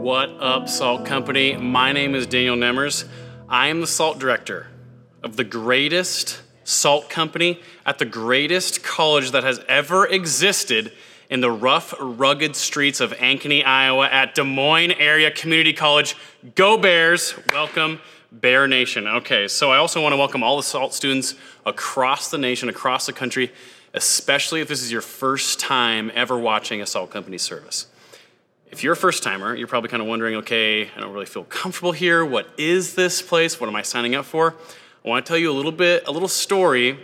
What up, Salt Company? My name is Daniel Nemers. I am the salt director of the greatest salt company at the greatest college that has ever existed in the rough, rugged streets of Ankeny, Iowa at Des Moines Area Community College. Go Bears! Welcome, Bear Nation. Okay, so I also want to welcome all the SALT students across the nation, across the country, especially if this is your first time ever watching a SALT Company service. If you're a first timer, you're probably kind of wondering, okay, I don't really feel comfortable here. What is this place? What am I signing up for? I want to tell you a little bit, a little story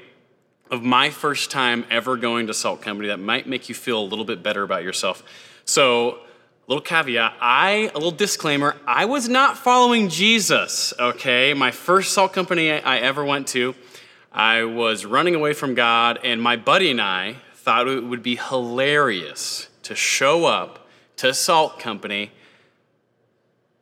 of my first time ever going to Salt Company that might make you feel a little bit better about yourself. So, a little caveat, I, a little disclaimer, I was not following Jesus, okay? My first Salt Company I ever went to, I was running away from God, and my buddy and I thought it would be hilarious to show up to Salt Company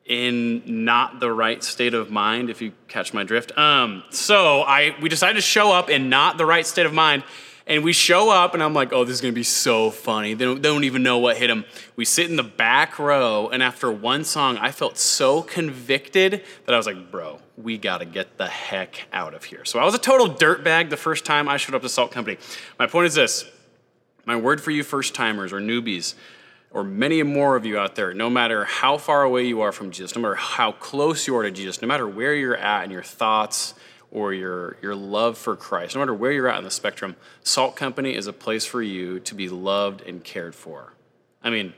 in not the right state of mind, if you catch my drift. Um, so I we decided to show up in not the right state of mind. And we show up, and I'm like, oh, this is gonna be so funny. They don't, they don't even know what hit them. We sit in the back row, and after one song, I felt so convicted that I was like, bro, we gotta get the heck out of here. So I was a total dirtbag the first time I showed up to Salt Company. My point is this my word for you, first timers or newbies, or many more of you out there, no matter how far away you are from Jesus, no matter how close you are to Jesus, no matter where you're at in your thoughts or your, your love for Christ, no matter where you're at in the spectrum, Salt Company is a place for you to be loved and cared for. I mean,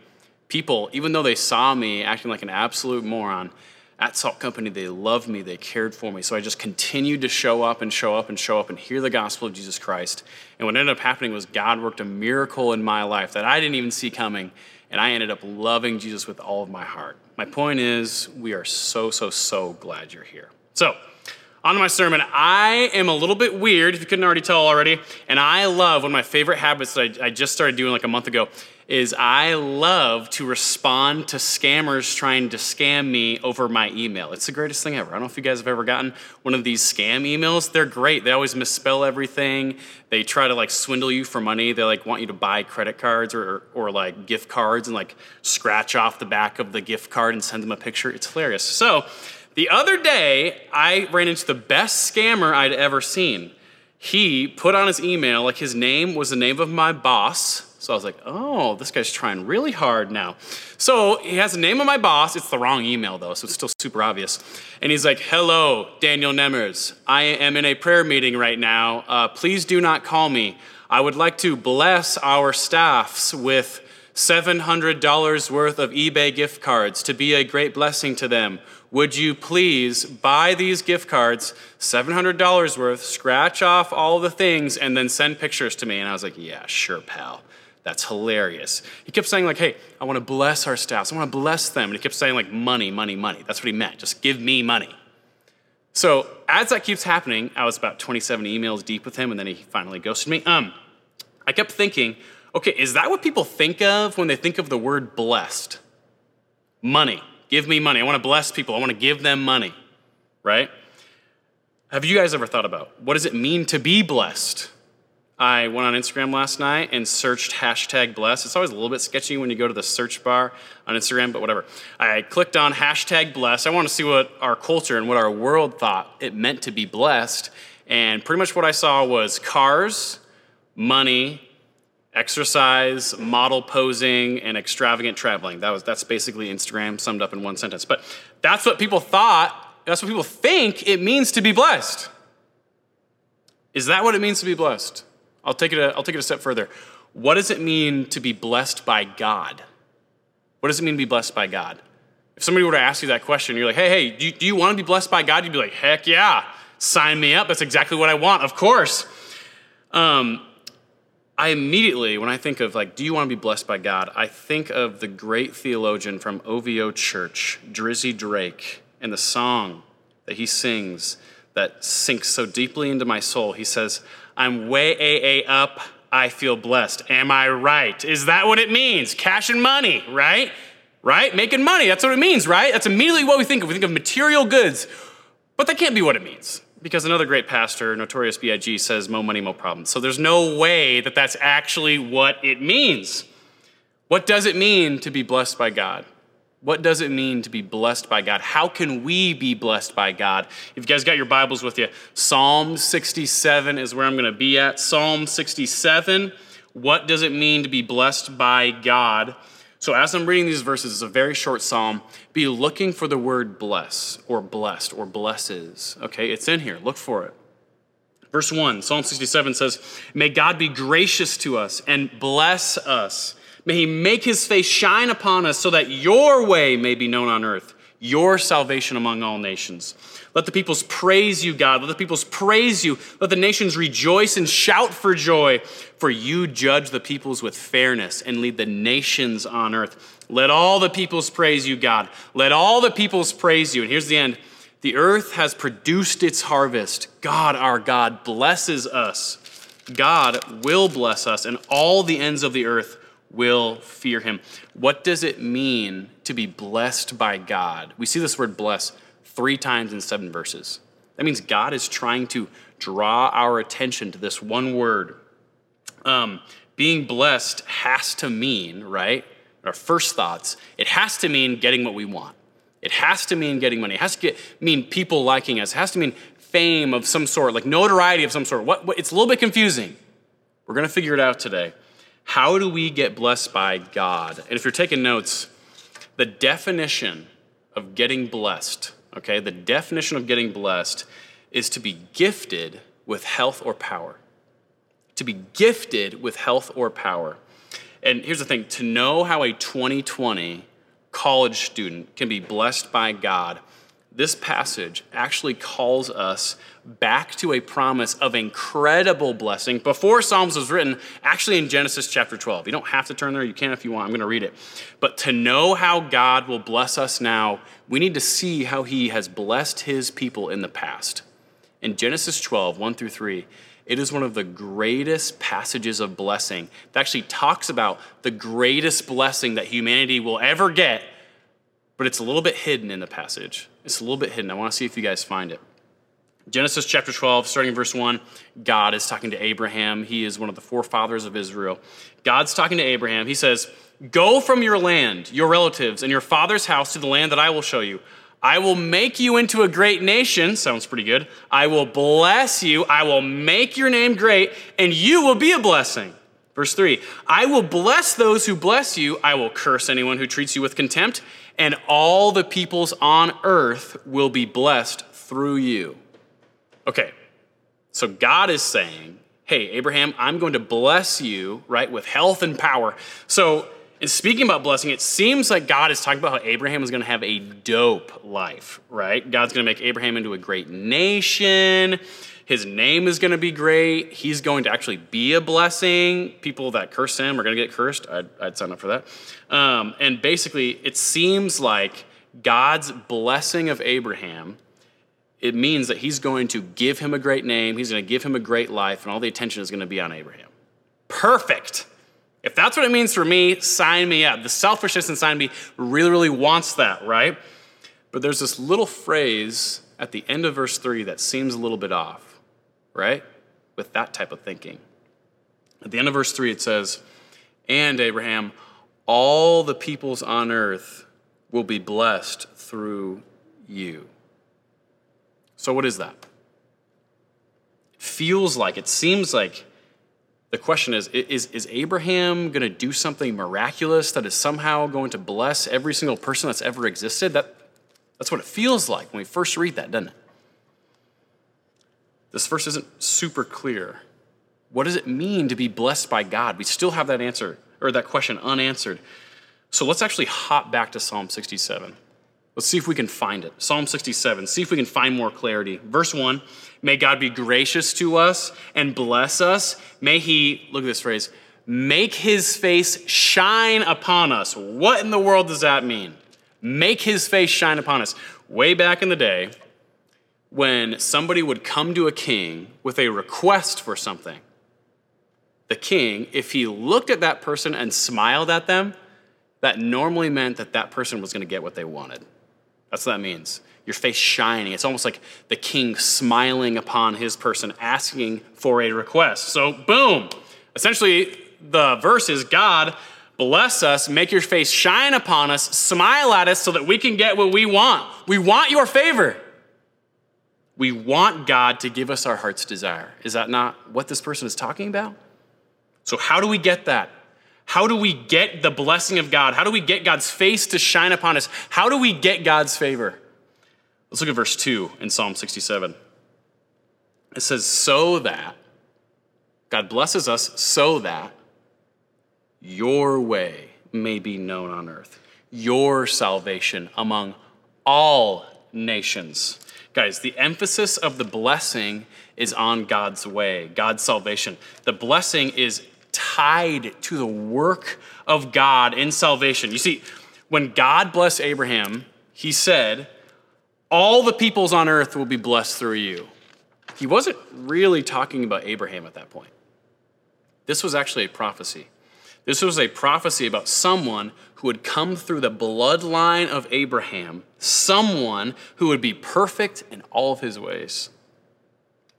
people, even though they saw me acting like an absolute moron, at Salt Company, they loved me, they cared for me. So I just continued to show up and show up and show up and hear the gospel of Jesus Christ. And what ended up happening was God worked a miracle in my life that I didn't even see coming and I ended up loving Jesus with all of my heart. My point is, we are so, so, so glad you're here. So, on my sermon. I am a little bit weird, if you couldn't already tell already, and I love one of my favorite habits that I, I just started doing like a month ago is I love to respond to scammers trying to scam me over my email. It's the greatest thing ever. I don't know if you guys have ever gotten one of these scam emails. They're great. They always misspell everything. They try to like swindle you for money. They like want you to buy credit cards or, or like gift cards and like scratch off the back of the gift card and send them a picture. It's hilarious. So the other day, I ran into the best scammer I'd ever seen. He put on his email, like his name was the name of my boss, so I was like, oh, this guy's trying really hard now. So he has the name of my boss. It's the wrong email, though, so it's still super obvious. And he's like, hello, Daniel Nemers. I am in a prayer meeting right now. Uh, please do not call me. I would like to bless our staffs with $700 worth of eBay gift cards to be a great blessing to them. Would you please buy these gift cards, $700 worth, scratch off all the things, and then send pictures to me? And I was like, yeah, sure, pal. That's hilarious. He kept saying, like, hey, I want to bless our staffs. I want to bless them. And he kept saying, like, money, money, money. That's what he meant. Just give me money. So as that keeps happening, I was about 27 emails deep with him, and then he finally ghosted me. Um, I kept thinking, okay, is that what people think of when they think of the word blessed? Money. Give me money. I want to bless people. I want to give them money, right? Have you guys ever thought about what does it mean to be blessed? I went on Instagram last night and searched hashtag blessed. It's always a little bit sketchy when you go to the search bar on Instagram, but whatever. I clicked on hashtag blessed. I want to see what our culture and what our world thought it meant to be blessed. And pretty much what I saw was cars, money, exercise, model posing, and extravagant traveling. That was that's basically Instagram summed up in one sentence. But that's what people thought, that's what people think it means to be blessed. Is that what it means to be blessed? I'll take it a, I'll take it a step further. What does it mean to be blessed by God? What does it mean to be blessed by God? If somebody were to ask you that question, you're like, hey, hey, do you, do you want to be blessed by God? You'd be like, heck yeah, sign me up. That's exactly what I want, of course. Um, I immediately, when I think of like, do you want to be blessed by God? I think of the great theologian from OVO Church, Drizzy Drake, and the song that he sings that sinks so deeply into my soul. He says, I'm way AA up. I feel blessed. Am I right? Is that what it means? Cash and money, right? Right? Making money. That's what it means, right? That's immediately what we think of. We think of material goods. But that can't be what it means because another great pastor, Notorious B.I.G., says, Mo money, mo problems. So there's no way that that's actually what it means. What does it mean to be blessed by God? What does it mean to be blessed by God? How can we be blessed by God? If you guys got your Bibles with you, Psalm 67 is where I'm going to be at. Psalm 67. What does it mean to be blessed by God? So, as I'm reading these verses, it's a very short psalm. Be looking for the word bless or blessed or blesses. Okay, it's in here. Look for it. Verse 1, Psalm 67 says, May God be gracious to us and bless us. May he make his face shine upon us so that your way may be known on earth, your salvation among all nations. Let the peoples praise you, God. Let the peoples praise you. Let the nations rejoice and shout for joy. For you judge the peoples with fairness and lead the nations on earth. Let all the peoples praise you, God. Let all the peoples praise you. And here's the end the earth has produced its harvest. God, our God, blesses us. God will bless us, and all the ends of the earth will fear him. What does it mean to be blessed by God? We see this word bless three times in seven verses. That means God is trying to draw our attention to this one word. Um, being blessed has to mean, right? Our first thoughts, it has to mean getting what we want. It has to mean getting money. It has to get, mean people liking us. It has to mean fame of some sort, like notoriety of some sort. What, what, it's a little bit confusing. We're going to figure it out today. How do we get blessed by God? And if you're taking notes, the definition of getting blessed, okay, the definition of getting blessed is to be gifted with health or power. To be gifted with health or power. And here's the thing to know how a 2020 college student can be blessed by God this passage actually calls us back to a promise of incredible blessing before Psalms was written, actually in Genesis chapter 12. You don't have to turn there, you can if you want. I'm going to read it. But to know how God will bless us now, we need to see how he has blessed his people in the past. In Genesis 12, 1 through 3, it is one of the greatest passages of blessing that actually talks about the greatest blessing that humanity will ever get but it's a little bit hidden in the passage. It's a little bit hidden. I want to see if you guys find it. Genesis chapter 12, starting in verse 1, God is talking to Abraham. He is one of the forefathers of Israel. God's talking to Abraham. He says, Go from your land, your relatives, and your father's house to the land that I will show you. I will make you into a great nation. Sounds pretty good. I will bless you. I will make your name great, and you will be a blessing. Verse 3 I will bless those who bless you. I will curse anyone who treats you with contempt and all the peoples on earth will be blessed through you. Okay, so God is saying, hey, Abraham, I'm going to bless you, right, with health and power. So, in speaking about blessing, it seems like God is talking about how Abraham is going to have a dope life, right? God's going to make Abraham into a great nation. His name is going to be great. He's going to actually be a blessing. People that curse him are going to get cursed. I'd, I'd sign up for that. Um, and basically, it seems like God's blessing of Abraham, it means that he's going to give him a great name, he's going to give him a great life, and all the attention is going to be on Abraham. Perfect. If that's what it means for me, sign me up. The selfishness inside me really, really wants that, right? But there's this little phrase at the end of verse 3 that seems a little bit off right? With that type of thinking. At the end of verse 3, it says, And Abraham, all the peoples on earth will be blessed through you. So, what is that? It feels like, it seems like the question is is, is Abraham going to do something miraculous that is somehow going to bless every single person that's ever existed? That, that's what it feels like when we first read that, doesn't it? This verse isn't super clear. What does it mean to be blessed by God? We still have that answer or that question unanswered. So let's actually hop back to Psalm 67. Let's see if we can find it. Psalm 67, see if we can find more clarity. Verse 1 May God be gracious to us and bless us. May He, look at this phrase, make His face shine upon us. What in the world does that mean? Make His face shine upon us. Way back in the day, when somebody would come to a king with a request for something, the king, if he looked at that person and smiled at them, that normally meant that that person was going to get what they wanted. That's what that means. Your face shining. It's almost like the king smiling upon his person, asking for a request. So, boom. Essentially, the verse is God, Bless us, make your face shine upon us, smile at us so that we can get what we want. We want your favor. We want God to give us our heart's desire. Is that not what this person is talking about? So, how do we get that? How do we get the blessing of God? How do we get God's face to shine upon us? How do we get God's favor? Let's look at verse 2 in Psalm 67. It says, So that, God blesses us so that your way may be known on earth, your salvation among all nations. Guys, the emphasis of the blessing is on God's way, God's salvation. The blessing is tied to the work of God in salvation. You see, when God blessed Abraham, he said, All the peoples on earth will be blessed through you. He wasn't really talking about Abraham at that point. This was actually a prophecy. This was a prophecy about someone who would come through the bloodline of Abraham, someone who would be perfect in all of his ways,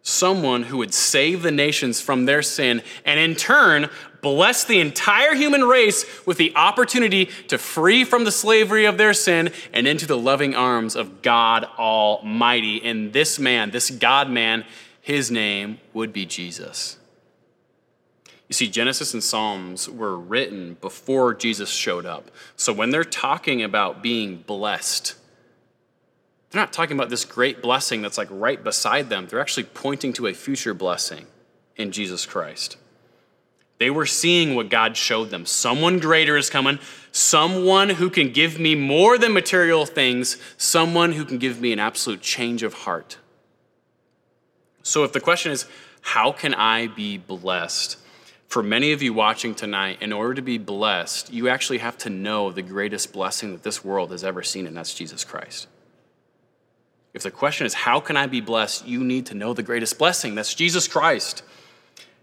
someone who would save the nations from their sin, and in turn, bless the entire human race with the opportunity to free from the slavery of their sin and into the loving arms of God Almighty. And this man, this God man, his name would be Jesus. You see, Genesis and Psalms were written before Jesus showed up. So when they're talking about being blessed, they're not talking about this great blessing that's like right beside them. They're actually pointing to a future blessing in Jesus Christ. They were seeing what God showed them. Someone greater is coming, someone who can give me more than material things, someone who can give me an absolute change of heart. So if the question is, how can I be blessed? For many of you watching tonight, in order to be blessed, you actually have to know the greatest blessing that this world has ever seen, and that's Jesus Christ. If the question is, how can I be blessed? You need to know the greatest blessing. That's Jesus Christ.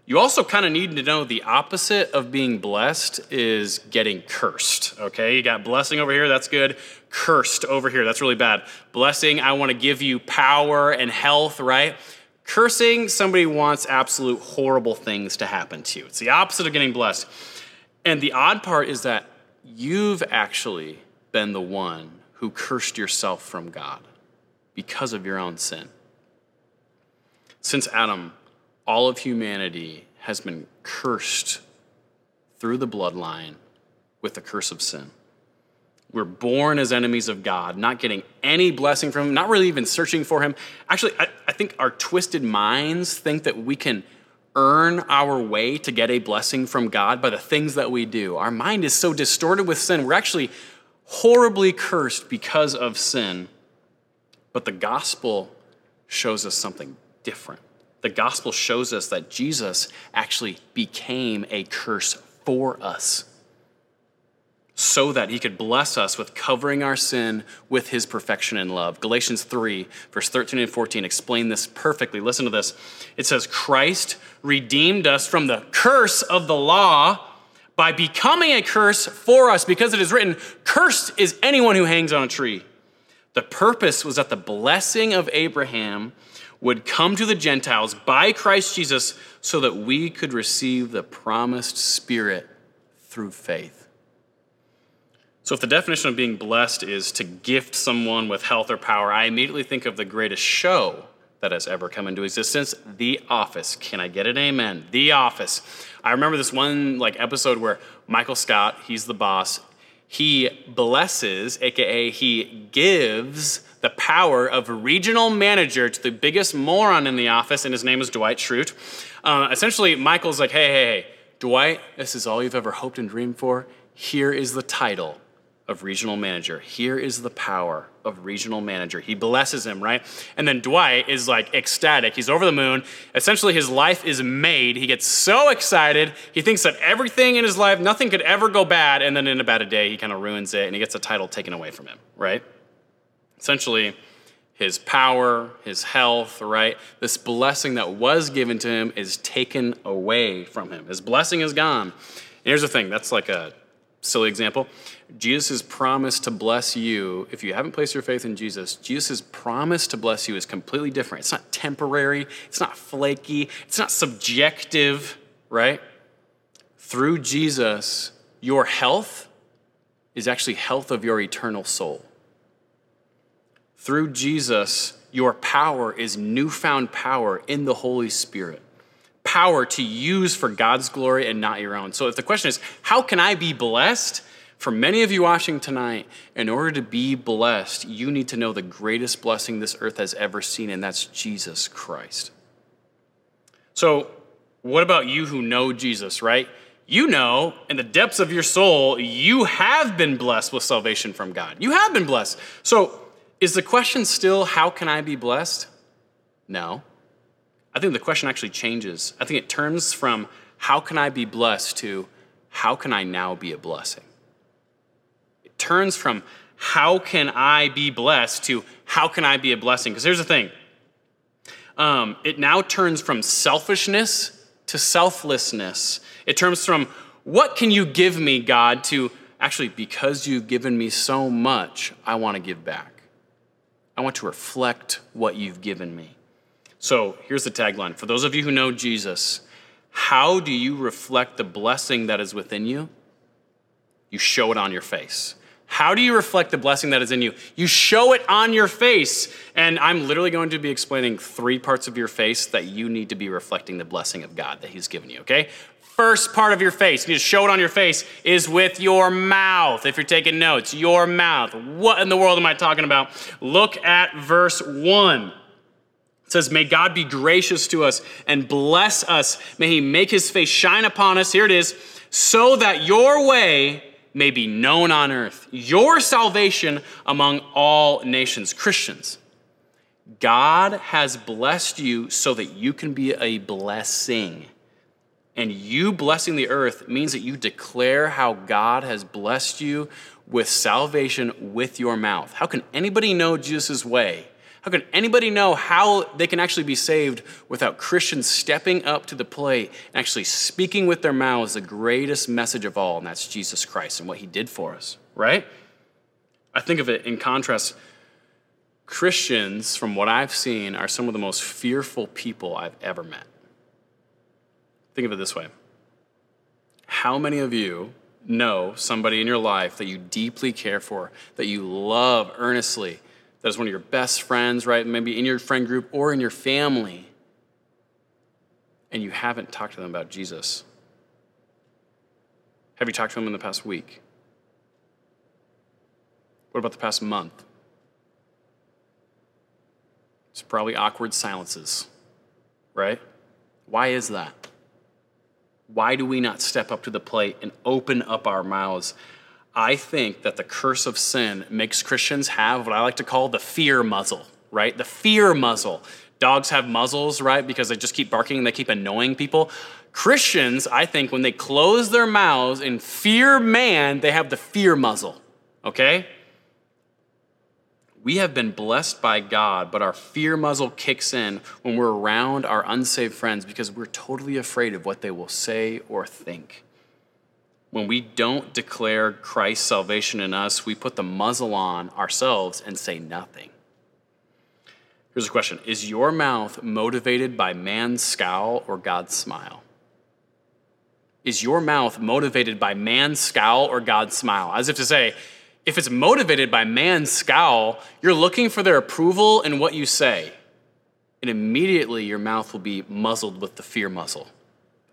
You also kind of need to know the opposite of being blessed is getting cursed. Okay, you got blessing over here, that's good. Cursed over here, that's really bad. Blessing, I want to give you power and health, right? Cursing, somebody wants absolute horrible things to happen to you. It's the opposite of getting blessed. And the odd part is that you've actually been the one who cursed yourself from God because of your own sin. Since Adam, all of humanity has been cursed through the bloodline with the curse of sin. We're born as enemies of God, not getting any blessing from Him, not really even searching for Him. Actually, I, I think our twisted minds think that we can earn our way to get a blessing from God by the things that we do. Our mind is so distorted with sin. We're actually horribly cursed because of sin. But the gospel shows us something different. The gospel shows us that Jesus actually became a curse for us so that he could bless us with covering our sin with his perfection and love. Galatians 3, verse 13 and 14 explain this perfectly. Listen to this. It says, Christ redeemed us from the curse of the law by becoming a curse for us, because it is written, Cursed is anyone who hangs on a tree. The purpose was that the blessing of Abraham would come to the Gentiles by Christ Jesus so that we could receive the promised Spirit through faith. So, if the definition of being blessed is to gift someone with health or power, I immediately think of the greatest show that has ever come into existence, The Office. Can I get an amen? The Office. I remember this one like episode where Michael Scott, he's the boss, he blesses, aka he gives the power of regional manager to the biggest moron in the office, and his name is Dwight Schrute. Uh, essentially, Michael's like, hey, hey, hey, Dwight, this is all you've ever hoped and dreamed for. Here is the title of regional manager. Here is the power of regional manager. He blesses him, right? And then Dwight is like ecstatic. He's over the moon. Essentially, his life is made. He gets so excited. He thinks that everything in his life, nothing could ever go bad. And then in about a day, he kind of ruins it and he gets a title taken away from him, right? Essentially, his power, his health, right? This blessing that was given to him is taken away from him. His blessing is gone. And here's the thing that's like a silly example. Jesus' promise to bless you, if you haven't placed your faith in Jesus, Jesus' promise to bless you is completely different. It's not temporary, it's not flaky, it's not subjective, right? Through Jesus, your health is actually health of your eternal soul. Through Jesus, your power is newfound power in the Holy Spirit. Power to use for God's glory and not your own. So, if the question is, how can I be blessed? For many of you watching tonight, in order to be blessed, you need to know the greatest blessing this earth has ever seen, and that's Jesus Christ. So, what about you who know Jesus, right? You know, in the depths of your soul, you have been blessed with salvation from God. You have been blessed. So, is the question still, how can I be blessed? No. I think the question actually changes. I think it turns from, how can I be blessed to, how can I now be a blessing? Turns from, how can I be blessed to, how can I be a blessing? Because here's the thing um, it now turns from selfishness to selflessness. It turns from, what can you give me, God, to actually, because you've given me so much, I want to give back. I want to reflect what you've given me. So here's the tagline for those of you who know Jesus, how do you reflect the blessing that is within you? You show it on your face. How do you reflect the blessing that is in you? You show it on your face. And I'm literally going to be explaining three parts of your face that you need to be reflecting the blessing of God that He's given you, okay? First part of your face, you need to show it on your face, is with your mouth. If you're taking notes, your mouth. What in the world am I talking about? Look at verse 1. It says, May God be gracious to us and bless us. May He make His face shine upon us. Here it is, so that your way may be known on earth, your salvation among all nations. Christians, God has blessed you so that you can be a blessing. And you blessing the earth means that you declare how God has blessed you with salvation with your mouth. How can anybody know Jesus' way? How can anybody know how they can actually be saved without Christians stepping up to the plate and actually speaking with their mouths the greatest message of all, and that's Jesus Christ and what he did for us, right? I think of it in contrast. Christians, from what I've seen, are some of the most fearful people I've ever met. Think of it this way How many of you know somebody in your life that you deeply care for, that you love earnestly, that is one of your best friends, right? Maybe in your friend group or in your family, and you haven't talked to them about Jesus? Have you talked to them in the past week? What about the past month? It's probably awkward silences, right? Why is that? Why do we not step up to the plate and open up our mouths I think that the curse of sin makes Christians have what I like to call the fear muzzle, right? The fear muzzle. Dogs have muzzles, right? Because they just keep barking and they keep annoying people. Christians, I think, when they close their mouths and fear man, they have the fear muzzle, okay? We have been blessed by God, but our fear muzzle kicks in when we're around our unsaved friends because we're totally afraid of what they will say or think when we don't declare Christ's salvation in us, we put the muzzle on ourselves and say nothing. Here's a question Is your mouth motivated by man's scowl or God's smile? Is your mouth motivated by man's scowl or God's smile? As if to say, if it's motivated by man's scowl, you're looking for their approval in what you say. And immediately your mouth will be muzzled with the fear muzzle.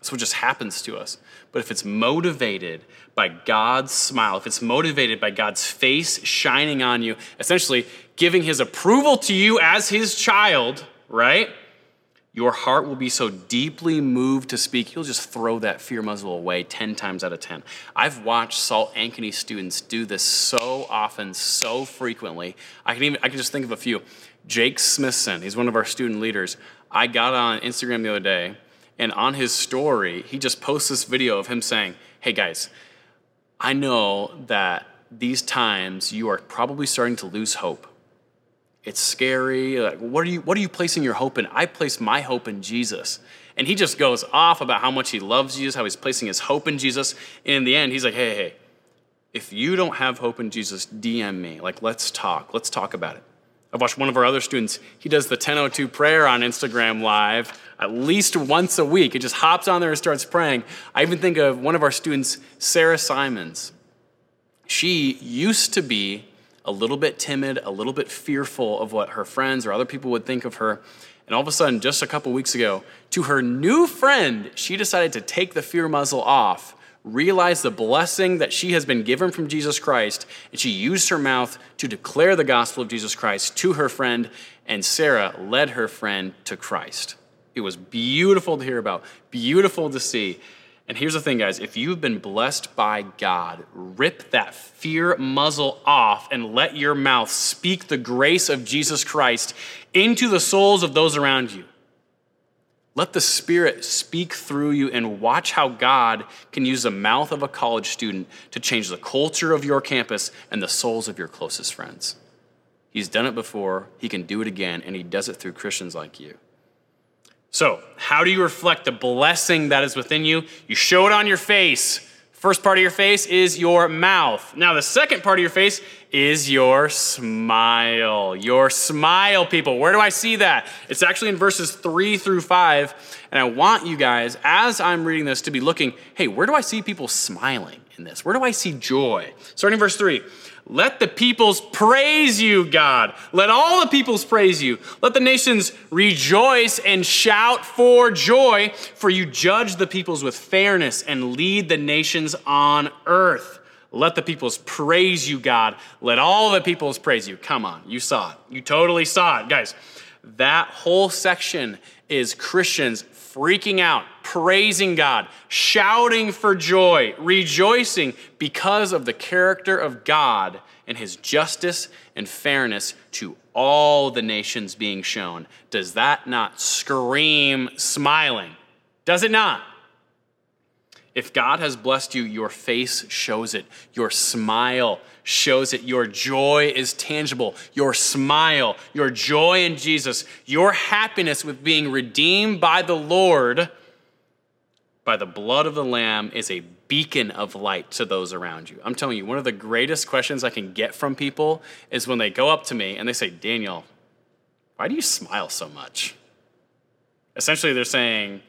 That's what just happens to us. But if it's motivated by God's smile, if it's motivated by God's face shining on you, essentially giving his approval to you as his child, right? Your heart will be so deeply moved to speak, you'll just throw that fear muzzle away 10 times out of 10. I've watched Salt Ankeny students do this so often, so frequently. I can even I can just think of a few. Jake Smithson, he's one of our student leaders. I got on Instagram the other day and on his story, he just posts this video of him saying, Hey guys, I know that these times you are probably starting to lose hope. It's scary. Like, what are you what are you placing your hope in? I place my hope in Jesus. And he just goes off about how much he loves Jesus, how he's placing his hope in Jesus. And in the end, he's like, hey, hey, if you don't have hope in Jesus, DM me. Like, let's talk. Let's talk about it. I've watched one of our other students, he does the 1002 prayer on Instagram Live at least once a week. It just hops on there and starts praying. I even think of one of our students, Sarah Simons. She used to be a little bit timid, a little bit fearful of what her friends or other people would think of her. And all of a sudden, just a couple weeks ago, to her new friend, she decided to take the fear muzzle off, realize the blessing that she has been given from Jesus Christ, and she used her mouth to declare the gospel of Jesus Christ to her friend, and Sarah led her friend to Christ. It was beautiful to hear about, beautiful to see. And here's the thing, guys if you've been blessed by God, rip that fear muzzle off and let your mouth speak the grace of Jesus Christ into the souls of those around you. Let the Spirit speak through you and watch how God can use the mouth of a college student to change the culture of your campus and the souls of your closest friends. He's done it before, He can do it again, and He does it through Christians like you. So, how do you reflect the blessing that is within you? You show it on your face. First part of your face is your mouth. Now, the second part of your face is your smile. Your smile, people. Where do I see that? It's actually in verses three through five. And I want you guys, as I'm reading this, to be looking hey, where do I see people smiling in this? Where do I see joy? Starting verse three. Let the peoples praise you, God. Let all the peoples praise you. Let the nations rejoice and shout for joy, for you judge the peoples with fairness and lead the nations on earth. Let the peoples praise you, God. Let all the peoples praise you. Come on, you saw it. You totally saw it. Guys, that whole section is Christians freaking out, praising God, shouting for joy, rejoicing because of the character of God and his justice and fairness to all the nations being shown. Does that not scream smiling? Does it not? If God has blessed you, your face shows it. Your smile shows it. Your joy is tangible. Your smile, your joy in Jesus, your happiness with being redeemed by the Lord, by the blood of the Lamb, is a beacon of light to those around you. I'm telling you, one of the greatest questions I can get from people is when they go up to me and they say, Daniel, why do you smile so much? Essentially, they're saying,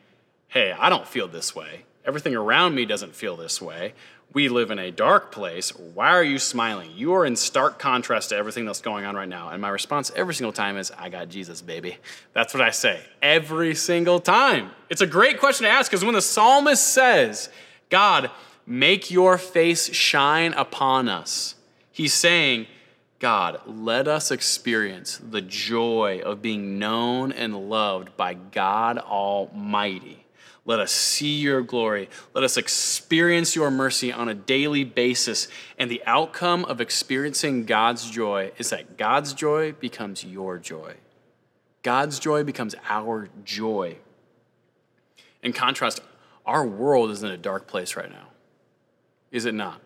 Hey, I don't feel this way. Everything around me doesn't feel this way. We live in a dark place. Why are you smiling? You are in stark contrast to everything that's going on right now. And my response every single time is, I got Jesus, baby. That's what I say every single time. It's a great question to ask because when the psalmist says, God, make your face shine upon us, he's saying, God, let us experience the joy of being known and loved by God Almighty. Let us see your glory. Let us experience your mercy on a daily basis. And the outcome of experiencing God's joy is that God's joy becomes your joy. God's joy becomes our joy. In contrast, our world is in a dark place right now. Is it not?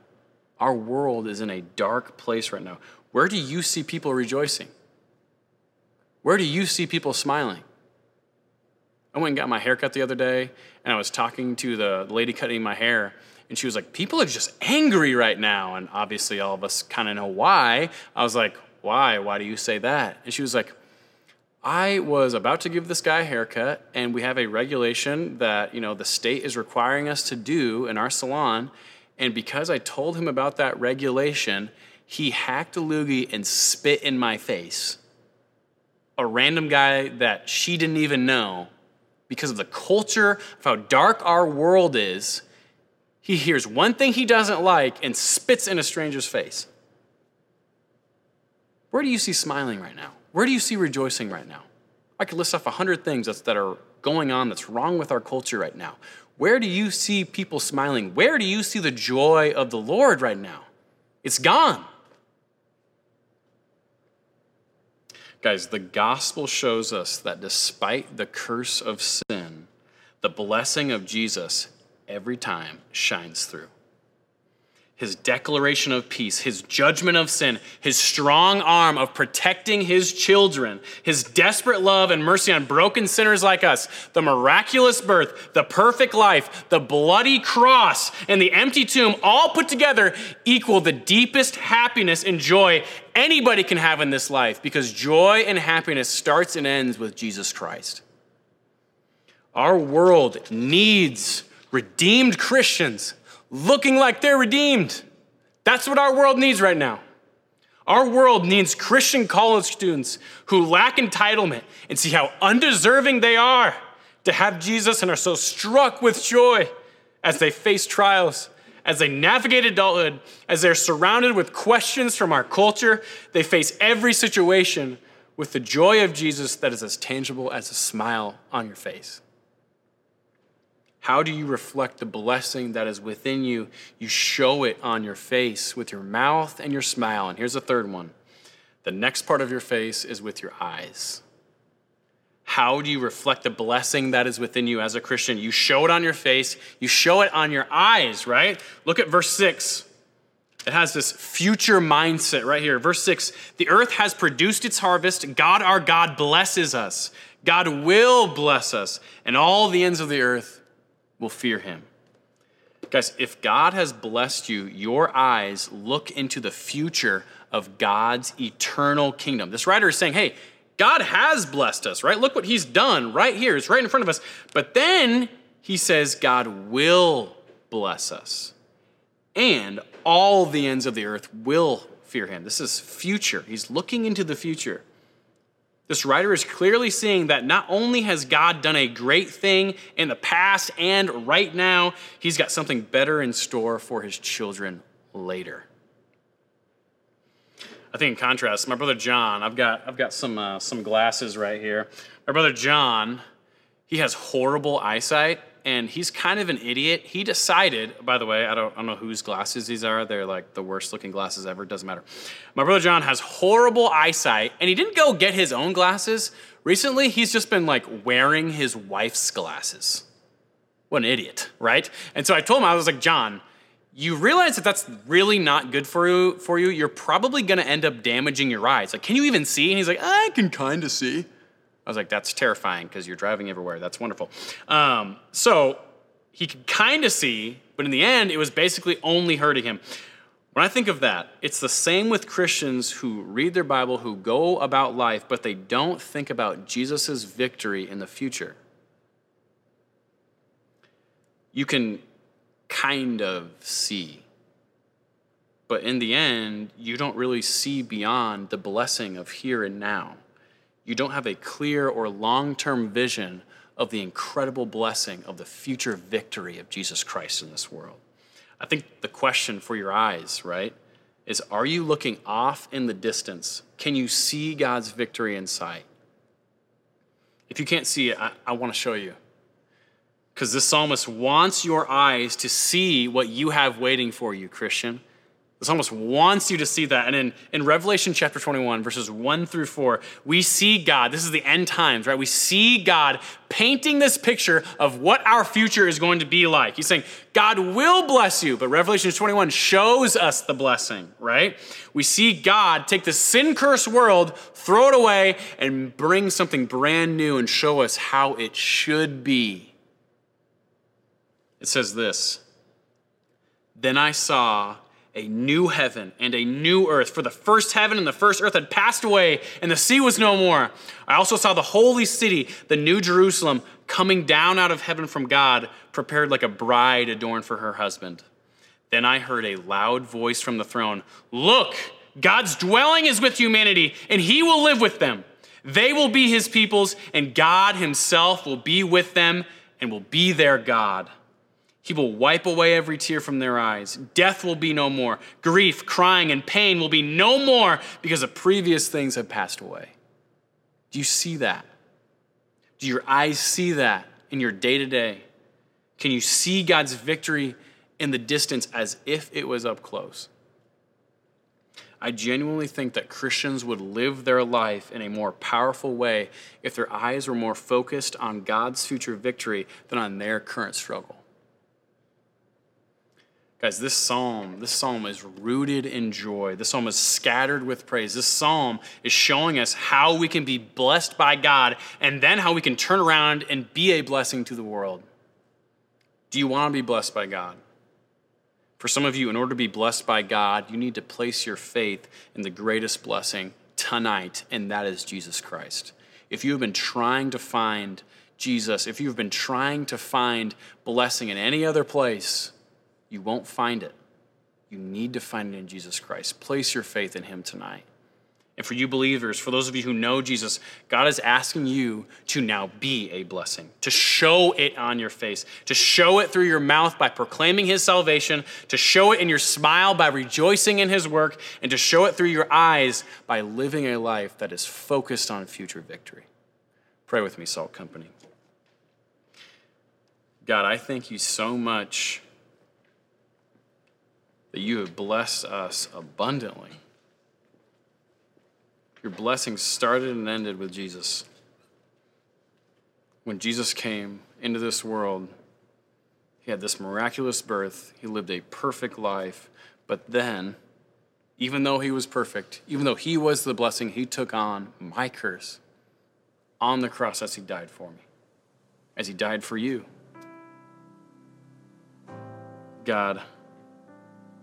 Our world is in a dark place right now. Where do you see people rejoicing? Where do you see people smiling? I went and got my hair cut the other day, and I was talking to the lady cutting my hair, and she was like, People are just angry right now. And obviously, all of us kind of know why. I was like, Why? Why do you say that? And she was like, I was about to give this guy a haircut, and we have a regulation that you know the state is requiring us to do in our salon. And because I told him about that regulation, he hacked a loogie and spit in my face. A random guy that she didn't even know because of the culture of how dark our world is, he hears one thing he doesn't like and spits in a stranger's face. Where do you see smiling right now? Where do you see rejoicing right now? I could list off a hundred things that's, that are going on that's wrong with our culture right now. Where do you see people smiling? Where do you see the joy of the Lord right now? It's gone. Guys, the gospel shows us that despite the curse of sin, the blessing of Jesus every time shines through his declaration of peace, his judgment of sin, his strong arm of protecting his children, his desperate love and mercy on broken sinners like us, the miraculous birth, the perfect life, the bloody cross, and the empty tomb all put together equal the deepest happiness and joy anybody can have in this life because joy and happiness starts and ends with Jesus Christ. Our world needs redeemed Christians looking like they're redeemed. That's what our world needs right now. Our world needs Christian college students who lack entitlement and see how undeserving they are to have Jesus and are so struck with joy as they face trials, as they navigate adulthood, as they're surrounded with questions from our culture. They face every situation with the joy of Jesus that is as tangible as a smile on your face. How do you reflect the blessing that is within you? You show it on your face with your mouth and your smile. And here's the third one the next part of your face is with your eyes. How do you reflect the blessing that is within you as a Christian? You show it on your face, you show it on your eyes, right? Look at verse 6. It has this future mindset right here. Verse 6 The earth has produced its harvest. God, our God, blesses us. God will bless us, and all the ends of the earth will fear him. Guys, if God has blessed you, your eyes look into the future of God's eternal kingdom. This writer is saying, hey, God has blessed us, right? Look what he's done right here. It's right in front of us. But then he says, God will bless us. And all the ends of the earth will fear him. This is future. He's looking into the future. This writer is clearly seeing that not only has God done a great thing in the past and right now, he's got something better in store for his children later. I think in contrast, my brother John, I've got, I've got some, uh, some glasses right here. My brother John, he has horrible eyesight and he's kind of an idiot. He decided, by the way, I don't, I don't know whose glasses these are. They're like the worst looking glasses ever. Doesn't matter. My brother John has horrible eyesight and he didn't go get his own glasses. Recently, he's just been like wearing his wife's glasses. What an idiot, right? And so I told him, I was like, John, you realize that that's really not good for you for you you're probably going to end up damaging your eyes like can you even see and he's like i can kind of see i was like that's terrifying because you're driving everywhere that's wonderful um, so he could kind of see but in the end it was basically only hurting him when i think of that it's the same with christians who read their bible who go about life but they don't think about jesus' victory in the future you can kind of see. But in the end, you don't really see beyond the blessing of here and now. You don't have a clear or long term vision of the incredible blessing of the future victory of Jesus Christ in this world. I think the question for your eyes, right, is are you looking off in the distance? Can you see God's victory in sight? If you can't see it, I, I want to show you because this psalmist wants your eyes to see what you have waiting for you, Christian. The psalmist wants you to see that. And in, in Revelation chapter 21, verses 1 through 4, we see God, this is the end times, right? We see God painting this picture of what our future is going to be like. He's saying, God will bless you, but Revelation 21 shows us the blessing, right? We see God take the sin cursed world, throw it away, and bring something brand new and show us how it should be. It says this Then I saw a new heaven and a new earth, for the first heaven and the first earth had passed away, and the sea was no more. I also saw the holy city, the new Jerusalem, coming down out of heaven from God, prepared like a bride adorned for her husband. Then I heard a loud voice from the throne Look, God's dwelling is with humanity, and he will live with them. They will be his peoples, and God himself will be with them and will be their God. He will wipe away every tear from their eyes. Death will be no more. Grief, crying, and pain will be no more because the previous things have passed away. Do you see that? Do your eyes see that in your day to day? Can you see God's victory in the distance as if it was up close? I genuinely think that Christians would live their life in a more powerful way if their eyes were more focused on God's future victory than on their current struggle. Guys, this psalm, this psalm is rooted in joy. This psalm is scattered with praise. This psalm is showing us how we can be blessed by God and then how we can turn around and be a blessing to the world. Do you want to be blessed by God? For some of you, in order to be blessed by God, you need to place your faith in the greatest blessing tonight, and that is Jesus Christ. If you have been trying to find Jesus, if you've been trying to find blessing in any other place, you won't find it. You need to find it in Jesus Christ. Place your faith in Him tonight. And for you believers, for those of you who know Jesus, God is asking you to now be a blessing, to show it on your face, to show it through your mouth by proclaiming his salvation, to show it in your smile by rejoicing in his work, and to show it through your eyes by living a life that is focused on future victory. Pray with me, Salt Company. God, I thank you so much that you have blessed us abundantly. Your blessing started and ended with Jesus. When Jesus came into this world, he had this miraculous birth. He lived a perfect life. But then, even though he was perfect, even though he was the blessing, he took on my curse on the cross as he died for me, as he died for you. God,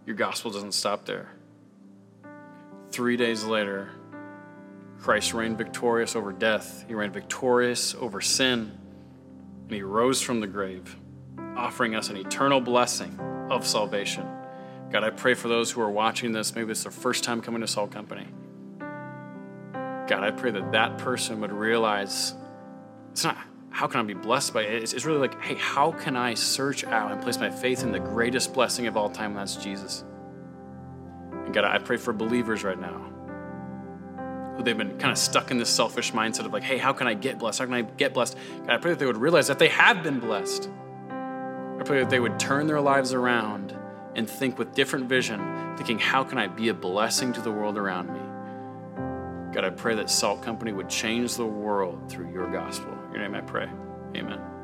your gospel doesn't stop there. Three days later, Christ reigned victorious over death, he reigned victorious over sin, and he rose from the grave, offering us an eternal blessing of salvation. God, I pray for those who are watching this, maybe it's their first time coming to Salt Company. God, I pray that that person would realize it's not how can I be blessed by it? It's, really like, hey, how can I search out and place my faith in the greatest blessing of all time? And That's Jesus. And God, I pray for believers right now who they've been kind of stuck in this selfish mindset of like, hey, how can I get blessed? How can I get blessed? God, I pray that they would realize that they have been blessed. I pray that they would turn their lives around and think with different vision, thinking, how can I be a blessing to the world around me? God, I pray that Salt Company would change the world through your gospel. Your name I pray. Amen.